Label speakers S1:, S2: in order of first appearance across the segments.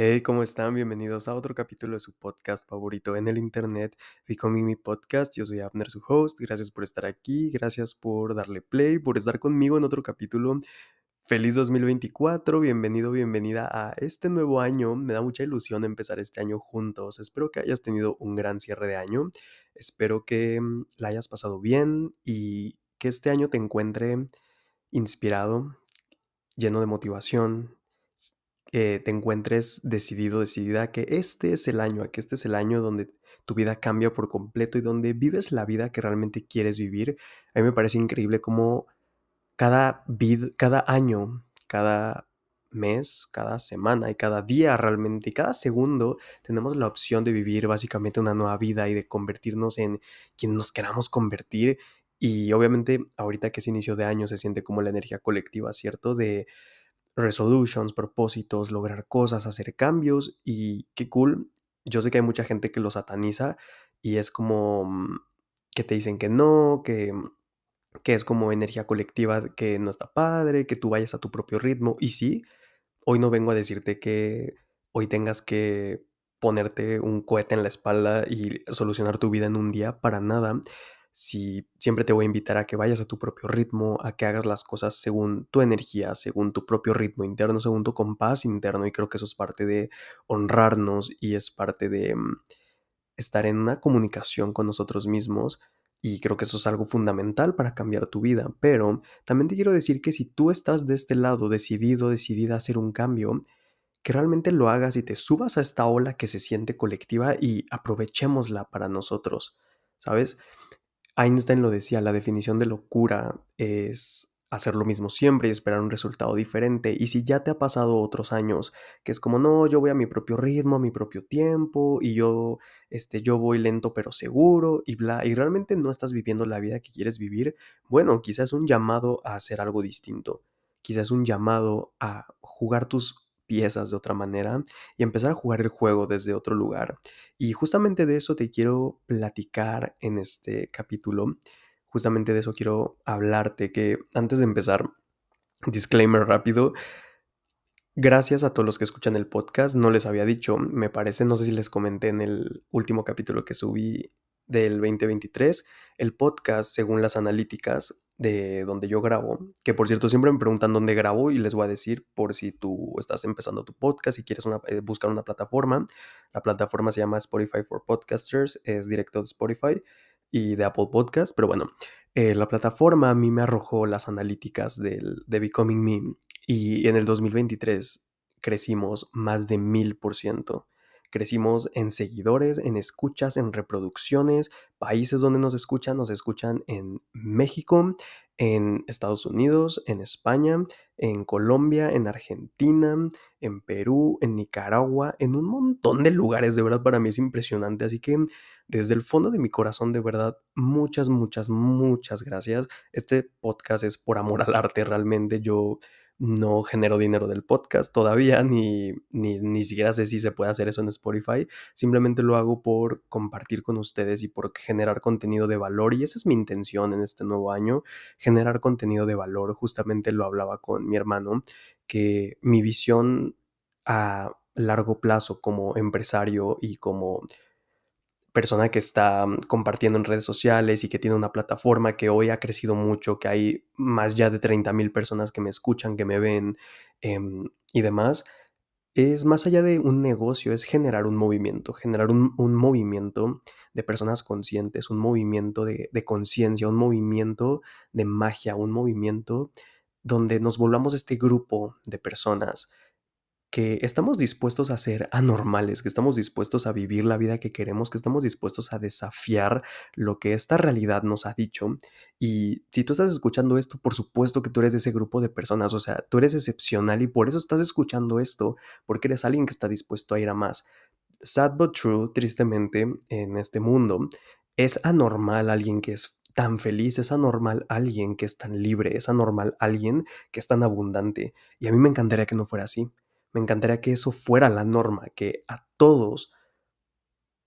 S1: Hey, ¿cómo están? Bienvenidos a otro capítulo de su podcast favorito en el internet, Becoming Me Podcast. Yo soy Abner, su host. Gracias por estar aquí, gracias por darle play, por estar conmigo en otro capítulo. Feliz 2024, bienvenido, bienvenida a este nuevo año. Me da mucha ilusión empezar este año juntos. Espero que hayas tenido un gran cierre de año. Espero que mm, la hayas pasado bien y que este año te encuentre inspirado, lleno de motivación, te encuentres decidido, decidida que este es el año, que este es el año donde tu vida cambia por completo y donde vives la vida que realmente quieres vivir. A mí me parece increíble cómo cada, vid, cada año, cada mes, cada semana y cada día realmente cada segundo tenemos la opción de vivir básicamente una nueva vida y de convertirnos en quien nos queramos convertir. Y obviamente ahorita que es inicio de año se siente como la energía colectiva, ¿cierto? De resolutions, propósitos, lograr cosas, hacer cambios y qué cool. Yo sé que hay mucha gente que lo sataniza y es como mm, que te dicen que no, que, mm, que es como energía colectiva que no está padre, que tú vayas a tu propio ritmo. Y sí, hoy no vengo a decirte que hoy tengas que ponerte un cohete en la espalda y solucionar tu vida en un día, para nada si siempre te voy a invitar a que vayas a tu propio ritmo, a que hagas las cosas según tu energía, según tu propio ritmo interno, según tu compás interno y creo que eso es parte de honrarnos y es parte de mm, estar en una comunicación con nosotros mismos y creo que eso es algo fundamental para cambiar tu vida, pero también te quiero decir que si tú estás de este lado decidido, decidida a hacer un cambio, que realmente lo hagas y te subas a esta ola que se siente colectiva y aprovechémosla para nosotros, ¿sabes? Einstein lo decía, la definición de locura es hacer lo mismo siempre y esperar un resultado diferente. Y si ya te ha pasado otros años, que es como, no, yo voy a mi propio ritmo, a mi propio tiempo, y yo, este, yo voy lento pero seguro, y bla, y realmente no estás viviendo la vida que quieres vivir, bueno, quizás un llamado a hacer algo distinto, quizás un llamado a jugar tus piezas de otra manera y empezar a jugar el juego desde otro lugar. Y justamente de eso te quiero platicar en este capítulo. Justamente de eso quiero hablarte, que antes de empezar, disclaimer rápido, Gracias a todos los que escuchan el podcast. No les había dicho, me parece, no sé si les comenté en el último capítulo que subí del 2023, el podcast, según las analíticas, de donde yo grabo, que por cierto siempre me preguntan dónde grabo y les voy a decir por si tú estás empezando tu podcast y quieres eh, buscar una plataforma. La plataforma se llama Spotify for Podcasters, es directo de Spotify y de Apple Podcast, pero bueno, eh, la plataforma a mí me arrojó las analíticas del, de Becoming Me y en el 2023 crecimos más de mil por ciento. Crecimos en seguidores, en escuchas, en reproducciones, países donde nos escuchan, nos escuchan en México, en Estados Unidos, en España, en Colombia, en Argentina, en Perú, en Nicaragua, en un montón de lugares, de verdad para mí es impresionante, así que desde el fondo de mi corazón, de verdad, muchas, muchas, muchas gracias. Este podcast es por amor al arte, realmente yo no genero dinero del podcast todavía, ni, ni, ni, siquiera sé si se puede hacer eso en Spotify. Simplemente lo hago por compartir con ustedes y por generar contenido de valor. Y esa es mi intención en este nuevo año, generar contenido de valor. Justamente lo hablaba con mi hermano, que mi visión a largo plazo como empresario y como persona que está mm, compartiendo en redes sociales y que tiene una plataforma que hoy ha crecido mucho, que hay más ya de 30 mil personas que me escuchan, que me ven em, y demás, es más allá de un negocio, es generar un movimiento, generar un, movimiento de personas conscientes, un movimiento de, de conciencia, un movimiento de magia, un movimiento donde nos volvamos este grupo de personas que estamos dispuestos a ser anormales, que estamos dispuestos a vivir la vida que queremos, que estamos dispuestos a desafiar lo que esta realidad nos ha dicho. Y si tú estás escuchando esto, por supuesto que tú eres de ese grupo de personas, o sea, tú eres excepcional y por eso estás escuchando esto, porque eres alguien que está dispuesto a ir a más. Sad but true, tristemente, en este mundo, es anormal alguien que es tan feliz, es anormal alguien que es tan libre, es anormal alguien que es tan abundante. Y a mí me encantaría que no fuera así. Me encantaría que eso fuera la norma, que a todos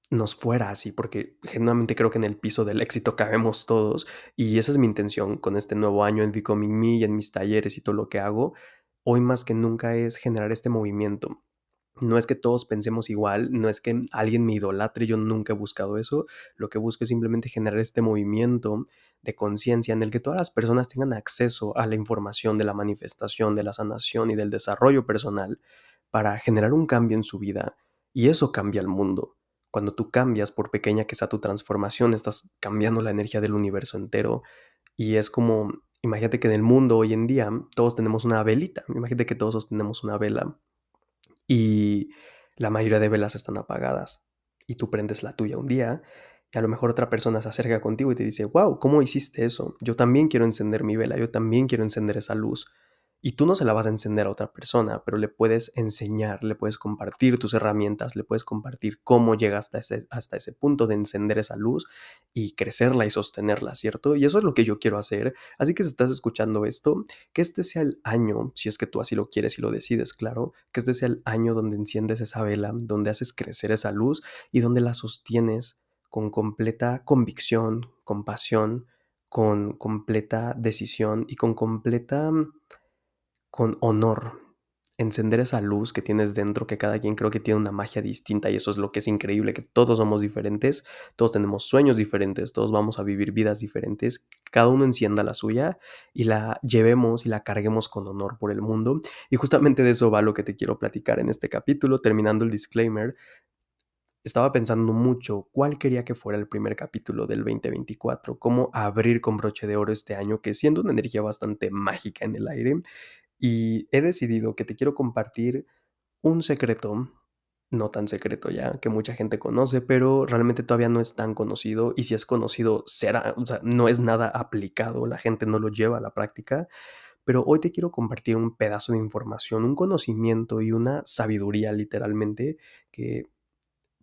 S1: nos fuera así, porque genuinamente creo que en el piso del éxito cabemos todos y esa es mi intención con este nuevo año en Becoming Me y en mis talleres y todo lo que hago. Hoy más que nunca es generar este movimiento no es que todos pensemos igual, no es que alguien me idolatre, yo nunca he buscado eso, lo que busco es simplemente generar este movimiento de conciencia en el que todas las personas tengan acceso a la información de la manifestación, de la sanación y del desarrollo personal para generar un cambio en su vida y eso cambia el mundo. Cuando tú cambias, por pequeña que sea tu transformación, estás cambiando la energía del universo entero y es como, imagínate que en el mundo hoy en día todos tenemos una velita, imagínate que todos tenemos una vela y la mayoría de velas están apagadas y tú prendes la tuya un día y a lo mejor otra persona se acerca contigo y te dice, wow, ¿cómo hiciste eso? Yo también quiero encender mi vela, yo también quiero encender esa luz. Y tú no se la vas a encender a otra persona, pero le puedes enseñar, le puedes compartir tus herramientas, le puedes compartir cómo llega hasta ese, hasta ese punto de encender esa luz y crecerla y sostenerla, ¿cierto? Y eso es lo que yo quiero hacer. Así que si estás escuchando esto, que este sea el año, si es que tú así lo quieres y lo decides, claro, que este sea el año donde enciendes esa vela, donde haces crecer esa luz y donde la sostienes con completa convicción, con pasión, con completa decisión y con completa con honor, encender esa luz que tienes dentro, que cada quien creo que tiene una magia distinta y eso es lo que es increíble, que todos somos diferentes, todos tenemos sueños diferentes, todos vamos a vivir vidas diferentes, cada uno encienda la suya y la llevemos y la carguemos con honor por el mundo. Y justamente de eso va lo que te quiero platicar en este capítulo, terminando el disclaimer. Estaba pensando mucho cuál quería que fuera el primer capítulo del 2024, cómo abrir con broche de oro este año, que siendo una energía bastante mágica en el aire, y he decidido que te quiero compartir un secreto, no tan secreto ya, que mucha gente conoce, pero realmente todavía no es tan conocido y si es conocido será, o sea, no es nada aplicado, la gente no lo lleva a la práctica, pero hoy te quiero compartir un pedazo de información, un conocimiento y una sabiduría literalmente que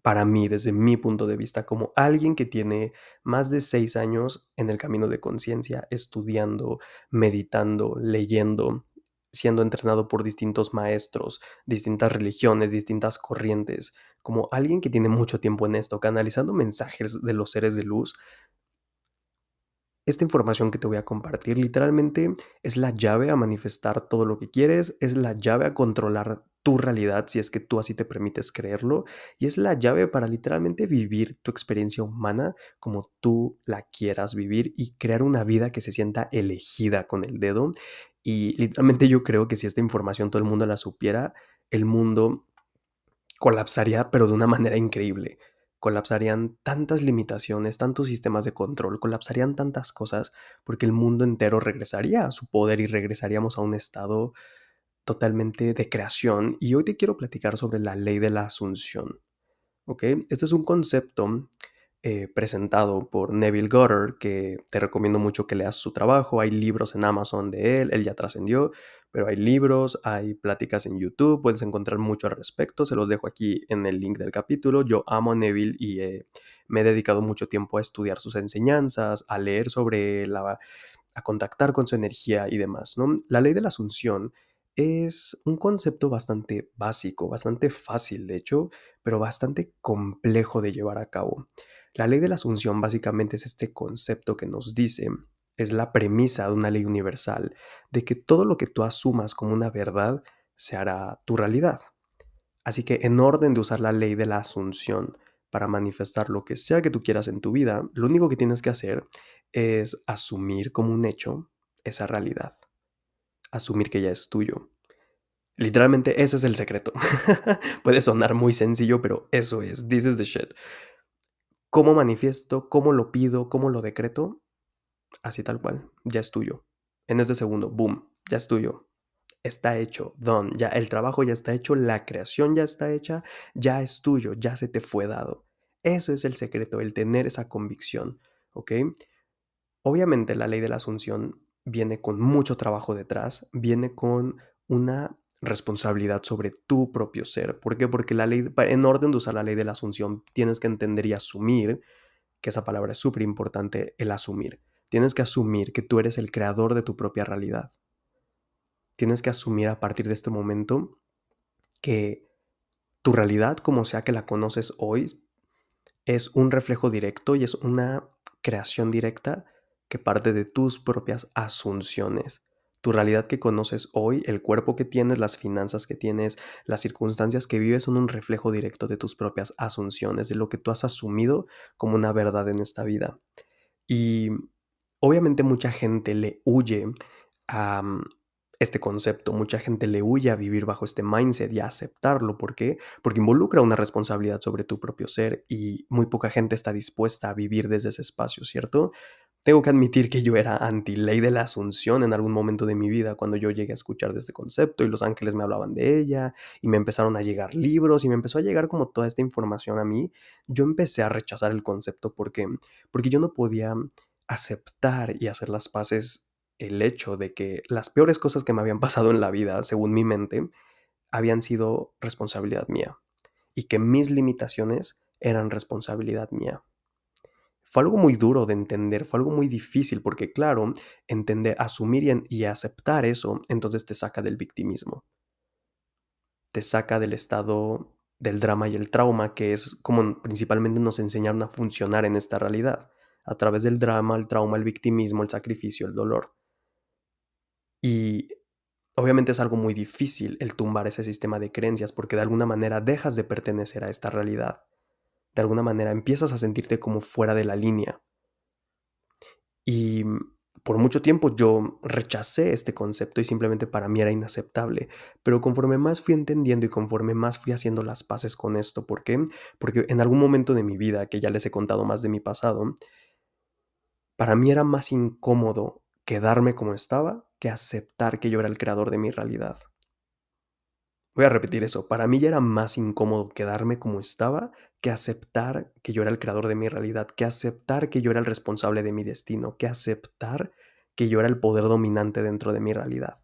S1: para mí, desde mi punto de vista, como alguien que tiene más de seis años en el camino de conciencia, estudiando, meditando, leyendo, siendo entrenado por distintos maestros, distintas religiones, distintas corrientes, como alguien que tiene mucho tiempo en esto, canalizando mensajes de los seres de luz, esta información que te voy a compartir literalmente es la llave a manifestar todo lo que quieres, es la llave a controlar tu realidad si es que tú así te permites creerlo y es la llave para literalmente vivir tu experiencia humana como tú la quieras vivir y crear una vida que se sienta elegida con el dedo y literalmente yo creo que si esta información todo el mundo la supiera, el mundo colapsaría, pero de una manera increíble. Colapsarían tantas limitaciones, tantos sistemas de control, colapsarían tantas cosas, porque el mundo entero regresaría a su poder y regresaríamos a un estado totalmente de creación. Y hoy te quiero platicar sobre la ley de la asunción. ¿Ok? Este es un concepto eh, presentado por Neville Goddard, que te recomiendo mucho que leas su trabajo. Hay libros en Amazon de él, él ya trascendió, pero hay libros, hay pláticas en YouTube, puedes encontrar mucho al respecto. Se los dejo aquí en el link del capítulo. Yo amo a Neville y me he dedicado mucho tiempo a estudiar sus enseñanzas, a leer sobre la a contactar con su energía y demás, ¿no? La ley de la asunción es un concepto bastante básico, bastante fácil de hecho, pero bastante complejo de llevar a cabo. La ley de la asunción básicamente es este concepto que nos dice, es la premisa de una ley universal, de que todo lo que tú asumas como una verdad se hará tu realidad. Así que en orden de usar la ley de la asunción para manifestar lo que sea que tú quieras en tu vida, lo único que tienes que hacer es asumir como un hecho esa realidad. Asumir que ya es tuyo. Literalmente ese es el secreto. Puede sonar muy sencillo, pero eso es. This is the shit. ¿Cómo manifiesto? ¿Cómo lo pido? ¿Cómo lo decreto? Así tal cual, ya es tuyo. En este segundo, boom, ya es tuyo. Está hecho, done, ya el trabajo ya está hecho, la creación ya está hecha, ya es tuyo, ya se te fue dado. Eso es el secreto, el tener esa convicción, ¿ok? Obviamente la ley de la asunción viene con mucho trabajo detrás, viene con una responsabilidad sobre tu propio ser. ¿Por qué? Porque la ley, en orden de usar la ley de la asunción, tienes que entender y asumir, que esa palabra es súper importante, el asumir. Tienes que asumir que tú eres el creador de tu propia realidad. Tienes que asumir a partir de este momento que tu realidad, como sea que la conoces hoy, es un reflejo directo y es una creación directa que parte de tus propias asunciones Tu realidad que conoces hoy, el cuerpo que tienes, las finanzas que tienes, las circunstancias que vives son un reflejo directo de tus propias asunciones, de lo que tú has asumido como una verdad en esta vida. Y obviamente mucha gente le huye a mm, este concepto, mucha gente le huye a vivir bajo este mindset y a aceptarlo. ¿Por qué? Porque involucra una responsabilidad sobre tu propio ser y muy poca gente está dispuesta a vivir desde ese espacio, ¿cierto? Tengo que admitir que yo era anti ley de la asunción en algún momento de mi vida cuando yo llegué a escuchar de este concepto y los ángeles me hablaban de ella y me empezaron a llegar libros y me empezó a llegar como toda esta información a mí. Yo empecé a rechazar el concepto porque porque yo no podía aceptar y hacer las paces el hecho de que las peores cosas que me habían pasado en la vida, según mi mente, habían sido responsabilidad mía y que mis limitaciones eran responsabilidad mía. Fue algo muy duro de entender, fue algo muy difícil porque claro, entender, asumir y, aceptar eso, entonces te saca del victimismo. Te saca del estado del drama y el trauma, que es como principalmente nos enseñaron a funcionar en esta realidad, a través del drama, el trauma, el victimismo, el sacrificio, el dolor. Y obviamente es algo muy difícil el tumbar ese sistema de creencias porque de alguna manera dejas de pertenecer a esta realidad de alguna manera empiezas a sentirte como fuera de la línea. Y por mucho tiempo yo rechacé este concepto y simplemente para mí era inaceptable. Pero conforme más fui entendiendo y conforme más fui haciendo las paces con esto, ¿por qué? Porque en algún momento de mi vida, que ya les he contado más de mi pasado, para mí era más incómodo quedarme como estaba que aceptar que yo era el creador de mi realidad. Voy a repetir eso. Para mí ya era más incómodo quedarme como estaba que aceptar que yo era el creador de mi realidad, que aceptar que yo era el responsable de mi destino, que aceptar que yo era el poder dominante dentro de mi realidad.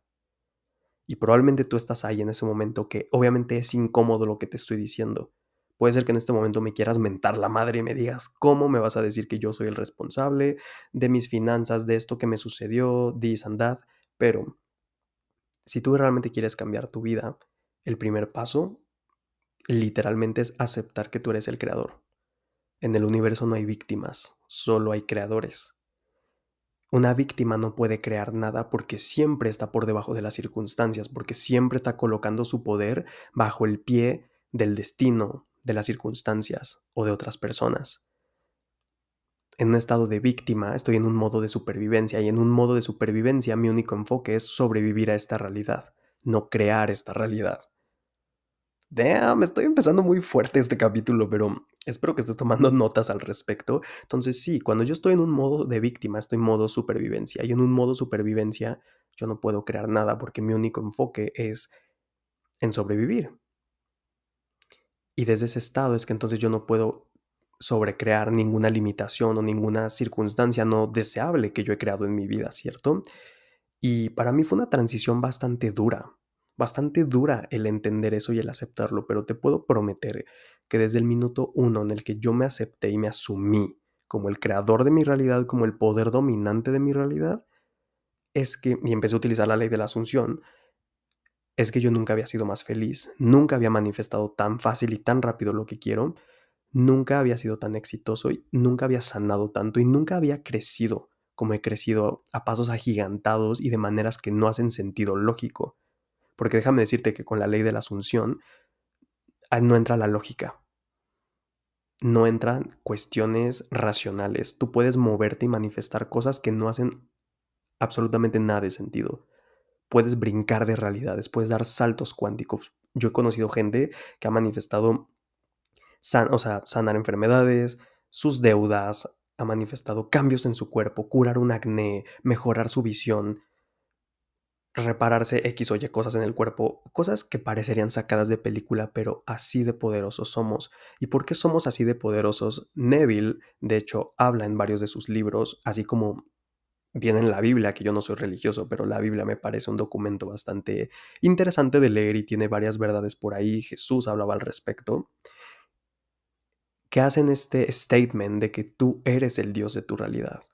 S1: Y probablemente tú estás ahí en ese momento que obviamente es incómodo lo que te estoy diciendo. Puede ser que en este momento me quieras mentar la madre y me digas, ¿cómo me vas a decir que yo soy el responsable de mis finanzas, de esto que me sucedió, this and that? Pero si tú realmente quieres cambiar tu vida, el primer paso literalmente es aceptar que tú eres el creador. En el universo no hay víctimas, solo hay creadores. Una víctima no puede crear nada porque siempre está por debajo de las circunstancias, porque siempre está colocando su poder bajo el pie del destino, de las circunstancias o de otras personas. En un estado de víctima estoy en un modo de supervivencia y en un modo de supervivencia mi único enfoque es sobrevivir a esta realidad, no crear esta realidad. Damn, estoy empezando muy fuerte este capítulo, pero espero que estés tomando notas al respecto. Entonces, sí, cuando yo estoy en un modo de víctima, estoy en modo supervivencia. Y en un modo supervivencia, yo no puedo crear nada porque mi único enfoque es en sobrevivir. Y desde ese estado es que entonces yo no puedo sobrecrear ninguna limitación o ninguna circunstancia no deseable que yo he creado en mi vida, ¿cierto? Y para mí fue una transición bastante dura, bastante dura el entender eso y el aceptarlo, pero te puedo prometer que desde el minuto uno en el que yo me acepté y me asumí como el creador de mi realidad, como el poder dominante de mi realidad, es que, y empecé a utilizar la ley de la asunción, es que yo nunca había sido más feliz, nunca había manifestado tan fácil y tan rápido lo que quiero, nunca había sido tan exitoso y nunca había sanado tanto y nunca había crecido como he crecido a pasos agigantados y de maneras que no hacen sentido lógico. Porque déjame decirte que con la ley de la asunción ah, no entra la lógica. No entran cuestiones racionales. Tú puedes moverte y manifestar cosas que no hacen absolutamente nada de sentido. Puedes brincar de realidades, puedes dar saltos cuánticos. Yo he conocido gente que ha manifestado o sea, sanar enfermedades, sus deudas, ha manifestado cambios en su cuerpo, curar un acné, mejorar su visión, repararse X o Y cosas en el cuerpo, cosas que parecerían sacadas de película, pero así de poderosos somos. ¿Y por qué somos así de poderosos? Neville, de hecho, habla en varios de sus libros, así como viene en la Biblia, que yo no soy religioso, pero la Biblia me parece un documento bastante interesante de leer y tiene varias verdades por ahí. Jesús hablaba al respecto. Que hacen este statement de que tú eres el Dios de tu realidad.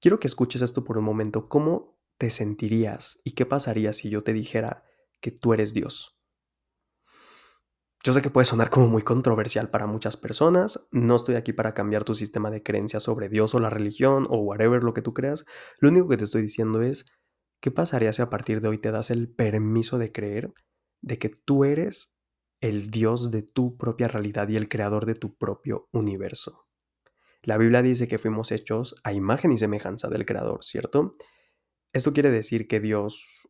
S1: Quiero que escuches esto por un momento. ¿Cómo te sentirías y qué pasaría si yo te dijera que tú eres Dios? Yo sé que puede sonar como muy controversial para muchas personas. No estoy aquí para cambiar tu sistema de creencias sobre Dios o la religión o whatever lo que tú creas. Lo único que te estoy diciendo es, ¿qué pasaría si a partir de hoy te das el permiso de creer de que tú eres el Dios de tu propia realidad y el creador de tu propio universo? La Biblia dice que fuimos hechos a imagen y semejanza del creador, ¿cierto? Esto quiere decir que Dios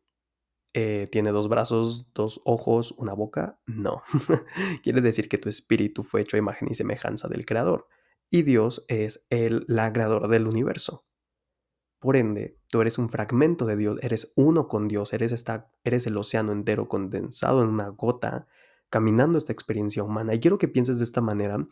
S1: eh, tiene dos brazos, dos ojos, una boca. No. Quiere decir que tu espíritu fue hecho a imagen y semejanza del Creador. Y Dios es el la creador del universo. Por ende, tú eres un fragmento de Dios, eres uno con Dios, eres, esta, eres el océano entero condensado en una gota, caminando esta experiencia humana. Y quiero que pienses de esta manera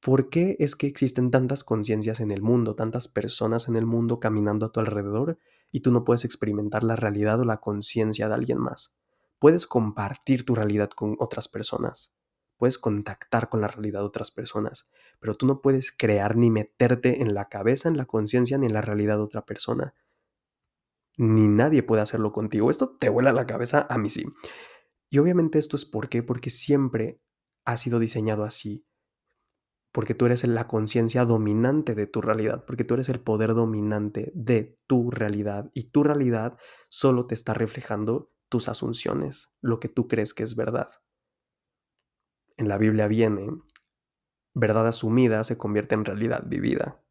S1: ¿Por qué es que existen tantas conciencias en el mundo, tantas personas en el mundo caminando a tu alrededor y tú no puedes experimentar la realidad o la conciencia de alguien más? Puedes compartir tu realidad con otras personas, puedes contactar con la realidad de otras personas, pero tú no puedes crear ni meterte en la cabeza, en la conciencia ni en la realidad de otra persona. Ni nadie puede hacerlo contigo. Esto te vuela la cabeza, a mí sí. Y obviamente esto es por qué, porque siempre ha sido diseñado así porque tú eres la conciencia dominante de tu realidad, porque tú eres el poder dominante de tu realidad y tu realidad solo te está reflejando tus asunciones, lo que tú crees que es verdad. En la Biblia viene, verdad asumida se convierte en realidad vivida.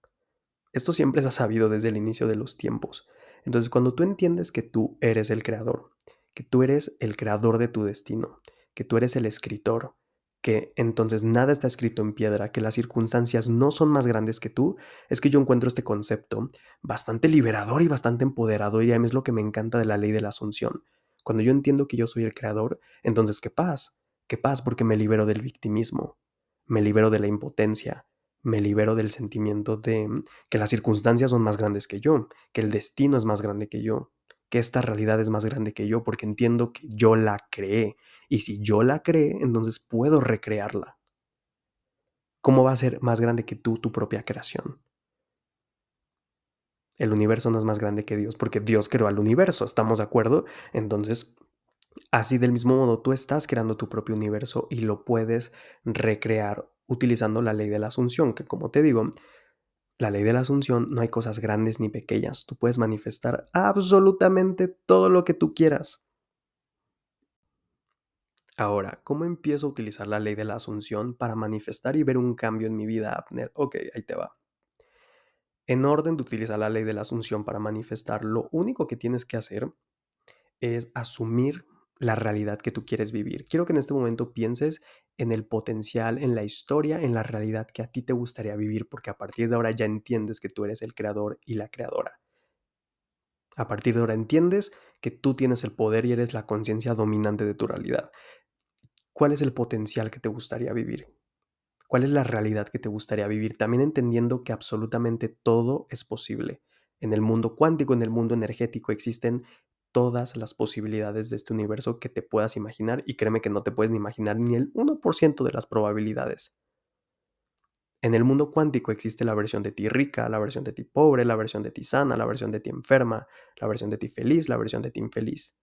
S1: Esto siempre se ha sabido desde el inicio de los tiempos. Entonces, cuando tú entiendes que tú eres el creador, que tú eres el creador de tu destino, que tú eres el escritor, que entonces nada está escrito en piedra, que las circunstancias no son más grandes que tú, es que yo encuentro este concepto bastante liberador y bastante empoderador y a mí es lo que me encanta de la ley de la asunción. Cuando yo entiendo que yo soy el creador, entonces qué paz, qué paz porque me libero del victimismo, me libero de la impotencia, me libero del sentimiento de que las circunstancias son más grandes que yo, que el destino es más grande que yo, que esta realidad es más grande que yo porque entiendo que yo la creé. Y si yo la creé, entonces puedo recrearla. ¿Cómo va a ser más grande que tú tu propia creación? El universo no es más grande que Dios porque Dios creó al universo, ¿estamos de acuerdo? Entonces, así del mismo modo, tú estás creando tu propio universo y lo puedes recrear utilizando la ley de la asunción, que como te digo, la ley de la asunción no hay cosas grandes ni pequeñas. Tú puedes manifestar absolutamente todo lo que tú quieras. Ahora, ¿cómo empiezo a utilizar la ley de la asunción para manifestar y ver un cambio en mi vida, Abner? Ok, ahí te va. En orden de utilizar la ley de la asunción para manifestar, lo único que tienes que hacer es asumir la realidad que tú quieres vivir. Quiero que en este momento pienses en el potencial, en la historia, en la realidad que a ti te gustaría vivir, porque a partir de ahora ya entiendes que tú eres el creador y la creadora. A partir de ahora entiendes que tú tienes el poder y eres la conciencia dominante de tu realidad. ¿Cuál es el potencial que te gustaría vivir? ¿Cuál es la realidad que te gustaría vivir? También entendiendo que absolutamente todo es posible. En el mundo cuántico, en el mundo energético existen todas las posibilidades de este universo que te puedas imaginar y créeme que no te puedes ni imaginar ni el 1% de las probabilidades. En el mundo cuántico existe la versión de ti rica, la versión de ti pobre, la versión de ti sana, la versión de ti enferma, la versión de ti feliz, la versión de ti infeliz.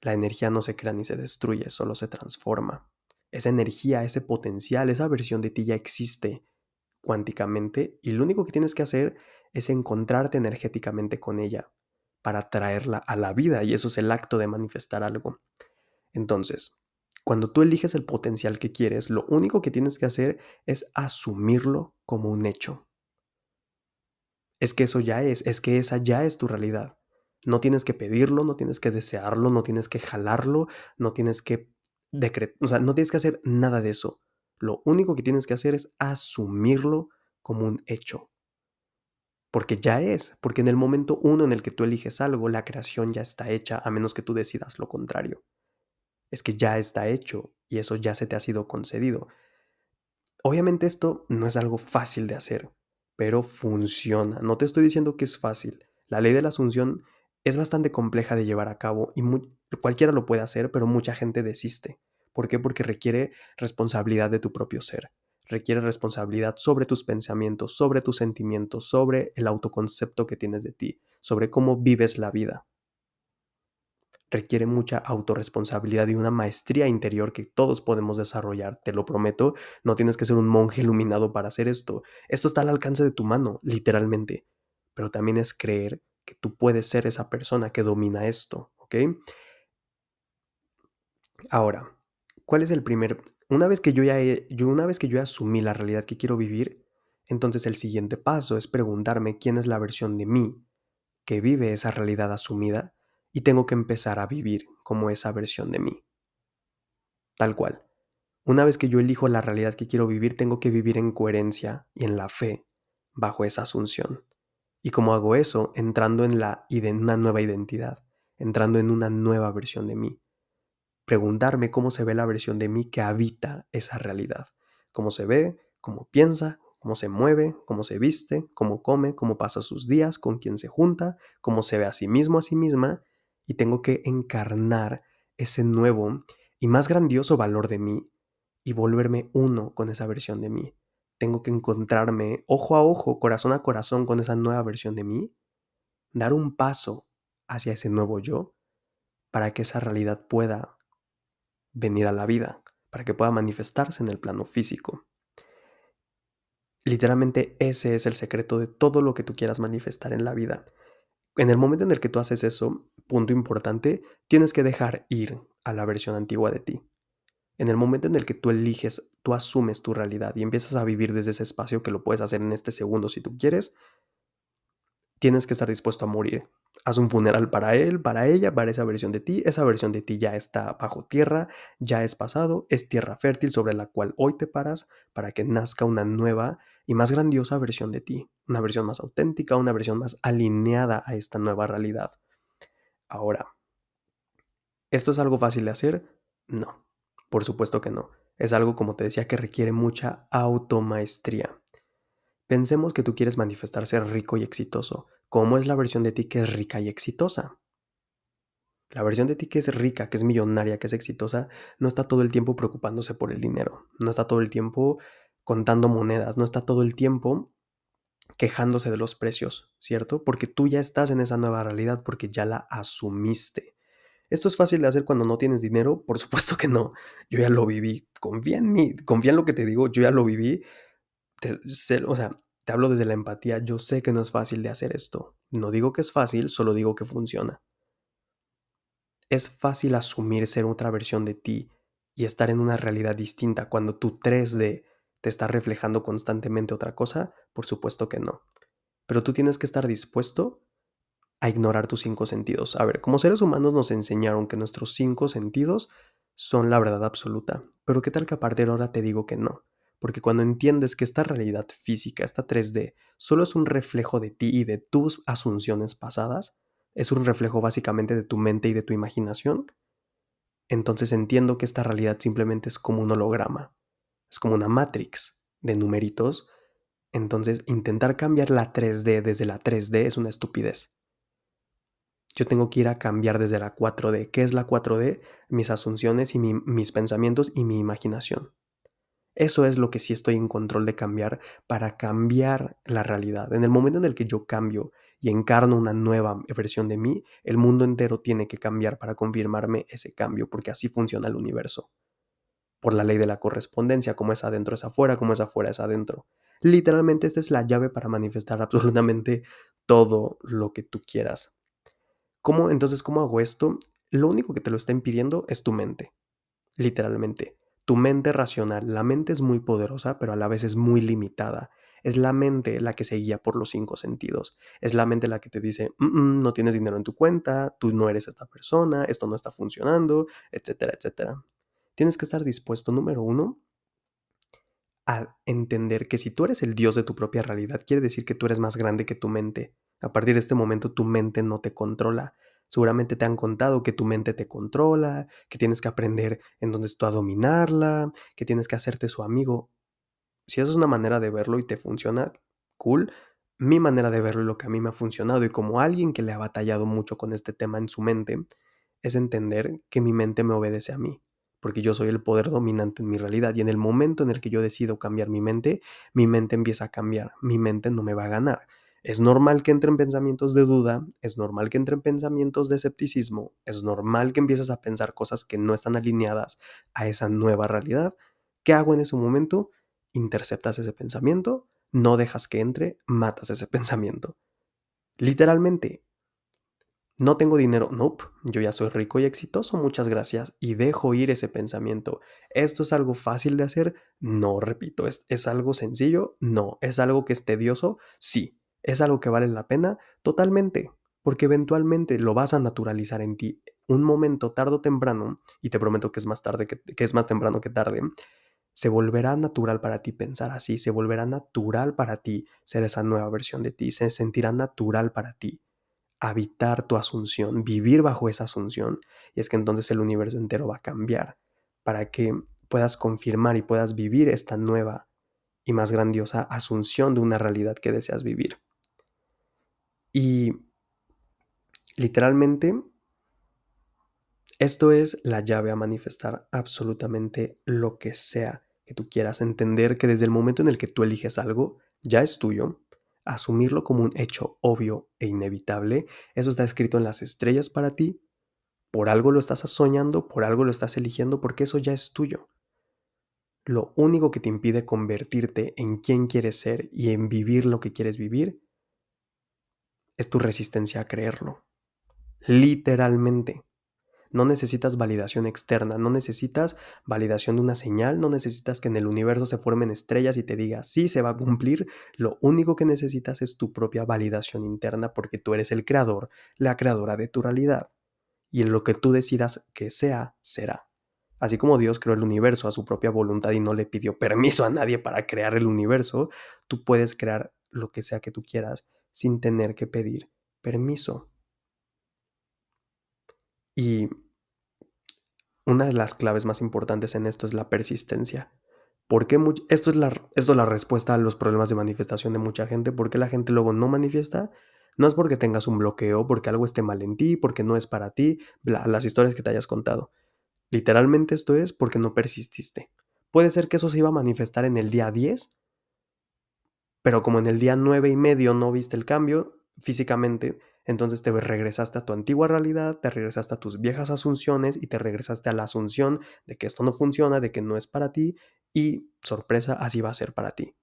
S1: La energía no se crea ni se destruye, solo se transforma. Esa energía, ese potencial, esa versión de ti ya existe cuánticamente y lo único que tienes que hacer es encontrarte energéticamente con ella, para traerla a la vida y eso es el acto de manifestar algo. Entonces, cuando tú eliges el potencial que quieres, lo único que tienes que hacer es asumirlo como un hecho. Es que eso ya es, es que esa ya es tu realidad. No tienes que pedirlo, no tienes que desearlo, no tienes que jalarlo, no tienes que decretar, o sea, no tienes que hacer nada de eso. Lo único que tienes que hacer es asumirlo como un hecho. Porque ya es, porque en el momento uno en el que tú eliges algo, la creación ya está hecha, a menos que tú decidas lo contrario. Es que ya está hecho y eso ya se te ha sido concedido. Obviamente esto no es algo fácil de hacer, pero funciona. No te estoy diciendo que es fácil. La ley de la asunción es bastante compleja de llevar a cabo y cualquiera lo puede hacer, pero mucha gente desiste. ¿Por qué? Porque requiere responsabilidad de tu propio ser requiere responsabilidad sobre tus pensamientos, sobre tus sentimientos, sobre el autoconcepto que tienes de ti, sobre cómo vives la vida. requiere mucha autorresponsabilidad y una maestría interior que todos podemos desarrollar, te lo prometo. No tienes que ser un monje iluminado para hacer esto. Esto está al alcance de tu mano, literalmente. Pero también es creer que tú puedes ser esa persona que domina esto, ¿ok? Ahora, ¿cuál es el primer? Una vez que yo ya yo una vez que yo asumí la realidad que quiero vivir, entonces el siguiente paso es preguntarme quién es la versión de mí que vive esa realidad asumida y tengo que empezar a vivir como esa versión de mí. Tal cual. Una vez que yo elijo la realidad que quiero vivir, tengo que vivir en coherencia y en la fe bajo esa asunción. Y como hago eso, entrando en la una nueva identidad, entrando en una nueva versión de mí. Preguntarme cómo se ve la versión de mí que habita esa realidad. Cómo se ve, cómo piensa, cómo se mueve, cómo se viste, cómo come, cómo pasa sus días, con quién se junta, cómo se ve a sí mismo, a sí misma, y tengo que encarnar ese nuevo y más grandioso valor de mí y volverme uno con esa versión de mí. Tengo que encontrarme ojo a ojo, corazón a corazón con esa nueva versión de mí, dar un paso hacia ese nuevo yo para que esa realidad pueda venir a la vida, para que pueda manifestarse en el plano físico. Literalmente ese es el secreto de todo lo que tú quieras manifestar en la vida. En el momento en el que tú haces eso, punto importante, tienes que dejar ir a la versión antigua de ti. En el momento en el que tú eliges, tú asumes tu realidad y empiezas a vivir desde ese espacio que lo puedes hacer en este segundo si tú quieres, tienes que estar dispuesto a morir. Haz un funeral para él, para ella, para esa versión de ti. Esa versión de ti ya está bajo tierra, ya es pasado, es tierra fértil sobre la cual hoy te paras para que nazca una nueva y más grandiosa versión de ti. Una versión más auténtica, una versión más alineada a esta nueva realidad. Ahora, ¿esto es algo fácil de hacer? No, por supuesto que no. Es algo, como te decía, que requiere mucha automaestría. Pensemos que tú quieres manifestar ser rico y exitoso. ¿Cómo es la versión de ti que es rica y exitosa? La versión de ti que es rica, que es millonaria, que es exitosa, no está todo el tiempo preocupándose por el dinero, no está todo el tiempo contando monedas, no está todo el tiempo quejándose de los precios, ¿cierto? Porque tú ya estás en esa nueva realidad, porque ya la asumiste. ¿Esto es fácil de hacer cuando no tienes dinero? Por supuesto que no. Yo ya lo viví. Confía en mí, confía en lo que te digo, yo ya lo viví o sea, te hablo desde la empatía, yo sé que no es fácil de hacer esto. No digo que es fácil, solo digo que funciona. Es fácil asumir ser otra versión de ti y estar en una realidad distinta cuando tu 3D te está reflejando constantemente otra cosa, por supuesto que no. Pero tú tienes que estar dispuesto a ignorar tus cinco sentidos. A ver, como seres humanos nos enseñaron que nuestros cinco sentidos son la verdad absoluta, pero ¿qué tal que a partir de ahora te digo que no? Porque cuando entiendes que esta realidad física, esta 3D, solo es un reflejo de ti y de tus asunciones pasadas, es un reflejo básicamente de tu mente y de tu imaginación, entonces entiendo que esta realidad simplemente es como un holograma, es como una matrix de numeritos, entonces intentar cambiar la 3D desde la 3D es una estupidez. Yo tengo que ir a cambiar desde la 4D. ¿Qué es la 4D? Mis asunciones y mis pensamientos y mi imaginación. Eso es lo que sí estoy en control de cambiar para cambiar la realidad. En el momento en el que yo cambio y encarno una nueva versión de mí, el mundo entero tiene que cambiar para confirmarme ese cambio, porque así funciona el universo. Por la ley de la correspondencia, como es adentro es afuera, como es afuera es adentro. Literalmente esta es la llave para manifestar absolutamente todo lo que tú quieras. ¿Cómo entonces cómo hago esto? Lo único que te lo está impidiendo es tu mente. Literalmente tu mente racional. La mente es muy poderosa, pero a la vez es muy limitada. Es la mente la que se guía por los cinco sentidos. Es la mente la que te dice, mm, mm, no tienes dinero en tu cuenta, tú no eres esta persona, esto no está funcionando, etcétera, etcétera. Tienes que estar dispuesto, número uno, a entender que si tú eres el Dios de tu propia realidad, quiere decir que tú eres más grande que tu mente. A partir de este momento tu mente no te controla. Seguramente te han contado que tu mente te controla, que tienes que aprender en dónde está a dominarla, que tienes que hacerte su amigo. Si eso es una manera de verlo y te funciona, cool. Mi manera de verlo y lo que a mí me ha funcionado y como alguien que le ha batallado mucho con este tema en su mente, es entender que mi mente me obedece a mí, porque yo soy el poder dominante en mi realidad y en el momento en el que yo decido cambiar mi mente, mi mente empieza a cambiar, mi mente no me va a ganar Es normal que entren pensamientos de duda, es normal que entren pensamientos de escepticismo, es normal que empieces a pensar cosas que no están alineadas a esa nueva realidad. ¿Qué hago en ese momento? Interceptas ese pensamiento, no dejas que entre, matas ese pensamiento. Literalmente, no tengo dinero, nope, yo ya soy rico y exitoso, muchas gracias, y dejo ir ese pensamiento. ¿Esto es algo fácil de hacer? No, repito, ¿es, ¿es algo sencillo? No, ¿es algo que es tedioso? Sí, ¿es algo que vale la pena? Totalmente, porque eventualmente lo vas a naturalizar en ti. Un momento, tarde o temprano, y te prometo que es más tarde, que, que es más temprano que tarde, se volverá natural para ti pensar así, se volverá natural para ti ser esa nueva versión de ti, se sentirá natural para ti habitar tu asunción, vivir bajo esa asunción, y es que entonces el universo entero va a cambiar para que puedas confirmar y puedas vivir esta nueva y más grandiosa asunción de una realidad que deseas vivir. Y literalmente, esto es la llave a manifestar absolutamente lo que sea que tú quieras. Entender que desde el momento en el que tú eliges algo, ya es tuyo, asumirlo como un hecho obvio e inevitable, eso está escrito en las estrellas para ti, por algo lo estás soñando, por algo lo estás eligiendo, porque eso ya es tuyo. Lo único que te impide convertirte en quien quieres ser y en vivir lo que quieres vivir es tu resistencia a creerlo. Literalmente. No necesitas validación externa, no necesitas validación de una señal, no necesitas que en el universo se formen estrellas y te diga, sí, se va a cumplir. Lo único que necesitas es tu propia validación interna porque tú eres el creador, la creadora de tu realidad. Y en lo que tú decidas que sea, será. Así como Dios creó el universo a su propia voluntad y no le pidió permiso a nadie para crear el universo, tú puedes crear lo que sea que tú quieras sin tener que pedir permiso. Y una de las claves más importantes en esto es la persistencia. ¿Por qué esto, es la, esto es la respuesta a los problemas de manifestación de mucha gente. ¿Por qué la gente luego no manifiesta? No es porque tengas un bloqueo, porque algo esté mal en ti, porque no es para ti, las historias que te hayas contado. Literalmente esto es porque no persististe. Puede ser que eso se iba a manifestar en el día 10, pero como en el día 9 y medio no viste el cambio físicamente, entonces te regresaste a tu antigua realidad, te regresaste a tus viejas asunciones y te regresaste a la asunción de que esto no funciona, de que no es para ti y sorpresa, así va a ser para ti.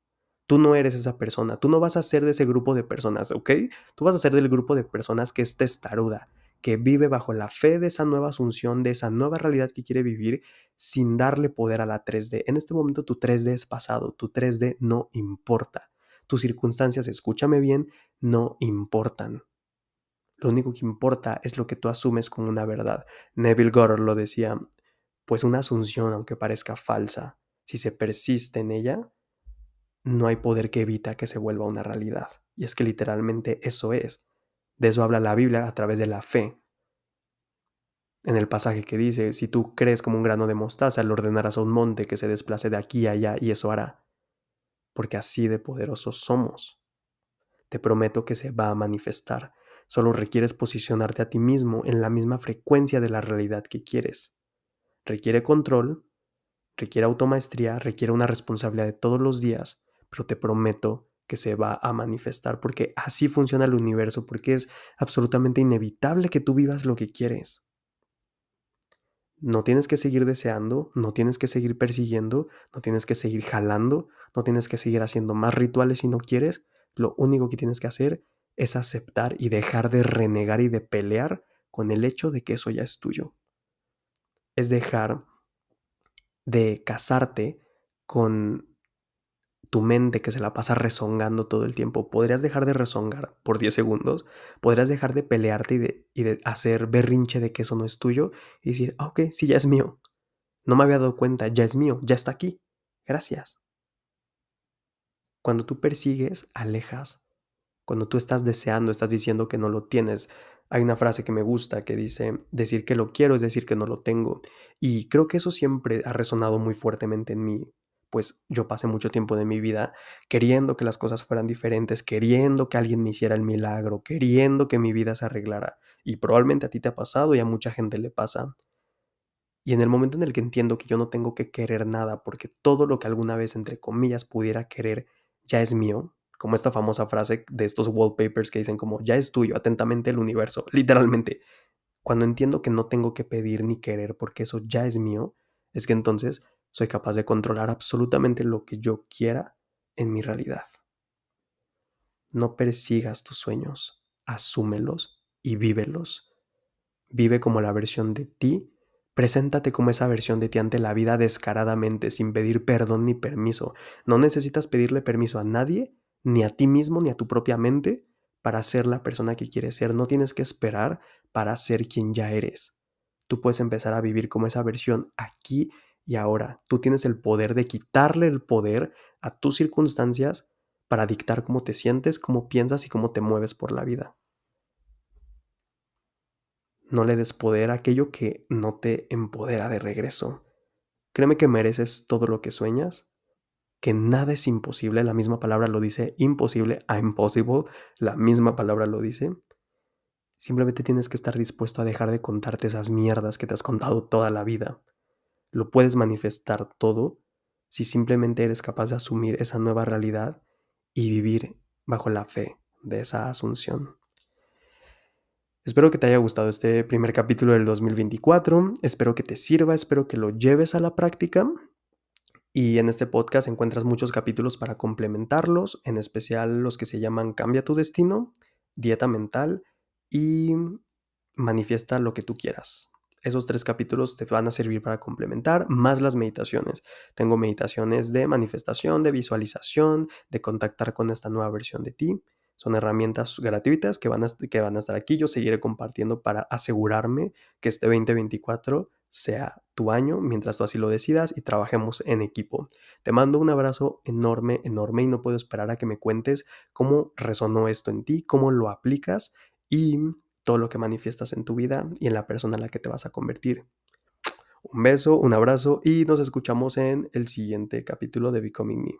S1: Tú no eres esa persona, tú no vas a ser de ese grupo de personas, ¿ok? Tú vas a ser del grupo de personas que es testaruda, que vive bajo la fe de esa nueva asunción, de esa nueva realidad que quiere vivir sin darle poder a la 3D. En este momento tu 3D es pasado, tu 3D no importa. Tus circunstancias, escúchame bien, no importan. Lo único que importa es lo que tú asumes como una verdad. Neville Goddard lo decía, pues una asunción, aunque parezca falsa, si se persiste en ella, no hay poder que evita que se vuelva una realidad. Y es que literalmente eso es. De eso habla la Biblia a través de la fe. En el pasaje que dice, si tú crees como un grano de mostaza, le ordenarás a un monte que se desplace de aquí a allá y eso hará. Porque así de poderosos somos. Te prometo que se va a manifestar Solo requieres posicionarte a ti mismo en la misma frecuencia de la realidad que quieres. Requiere control, requiere automaestría, requiere una responsabilidad de todos los días, pero te prometo que se va a manifestar porque así funciona el universo, porque es absolutamente inevitable que tú vivas lo que quieres. No tienes que seguir deseando, no tienes que seguir persiguiendo, no tienes que seguir jalando, no tienes que seguir haciendo más rituales si no quieres. Lo único que tienes que hacer es aceptar y dejar de renegar y de pelear con el hecho de que eso ya es tuyo. Es dejar de casarte con tu mente que se la pasa rezongando todo el tiempo. Podrías dejar de rezongar por 10 segundos, podrías dejar de pelearte y de, hacer berrinche de que eso no es tuyo y decir, ah, ok, sí, ya es mío. No me había dado cuenta, ya es mío, ya está aquí. Gracias. Cuando tú persigues, alejas cuando tú estás deseando, estás diciendo que no lo tienes. Hay una frase que me gusta que dice, decir que lo quiero es decir que no lo tengo. Y creo que eso siempre ha resonado muy fuertemente en mí, pues yo pasé mucho tiempo de mi vida queriendo que las cosas fueran diferentes, queriendo que alguien me hiciera el milagro, queriendo que mi vida se arreglara. Y probablemente a ti te ha pasado y a mucha gente le pasa. Y en el momento en el que entiendo que yo no tengo que querer nada porque todo lo que alguna vez, entre comillas, pudiera querer ya es mío, como esta famosa frase de estos wallpapers que dicen como, ya es tuyo, atentamente el universo, literalmente. Cuando entiendo que no tengo que pedir ni querer porque eso ya es mío, es que entonces soy capaz de controlar absolutamente lo que yo quiera en mi realidad. No persigas tus sueños, asúmelos y vívelos. Vive como la versión de ti Preséntate como esa versión de ti ante la vida descaradamente, sin pedir perdón ni permiso. No necesitas pedirle permiso a nadie, ni a ti mismo, ni a tu propia mente, para ser la persona que quieres ser. No tienes que esperar para ser quien ya eres. Tú puedes empezar a vivir como esa versión aquí y ahora. Tú tienes el poder de quitarle el poder a tus circunstancias para dictar cómo te sientes, cómo piensas y cómo te mueves por la vida. No le des poder a aquello que no te empodera de regreso. Créeme que mereces todo lo que sueñas, que nada es imposible, la misma palabra lo dice, imposible a impossible, la misma palabra lo dice. Simplemente tienes que estar dispuesto a dejar de contarte esas mierdas que te has contado toda la vida. Lo puedes manifestar todo si simplemente eres capaz de asumir esa nueva realidad y vivir bajo la fe de esa asunción. Espero que te haya gustado este primer capítulo del 2024, espero que te sirva, espero que lo lleves a la práctica. Y en este podcast encuentras muchos capítulos para complementarlos, en especial los que se llaman Cambia tu destino, Dieta mental y Manifiesta lo que tú quieras. Esos tres capítulos te van a servir para complementar, más las meditaciones. Tengo meditaciones de manifestación, de visualización, de contactar con esta nueva versión de ti. Son herramientas gratuitas que van, a, que van a estar aquí. Yo seguiré compartiendo para asegurarme que este 2024 sea tu año mientras tú así lo decidas y trabajemos en equipo. Te mando un abrazo enorme, enorme y no puedo esperar a que me cuentes cómo resonó esto en ti, cómo lo aplicas y todo lo que manifiestas en tu vida y en la persona en la que te vas a convertir. Un beso, un abrazo y nos escuchamos en el siguiente capítulo de Becoming Me.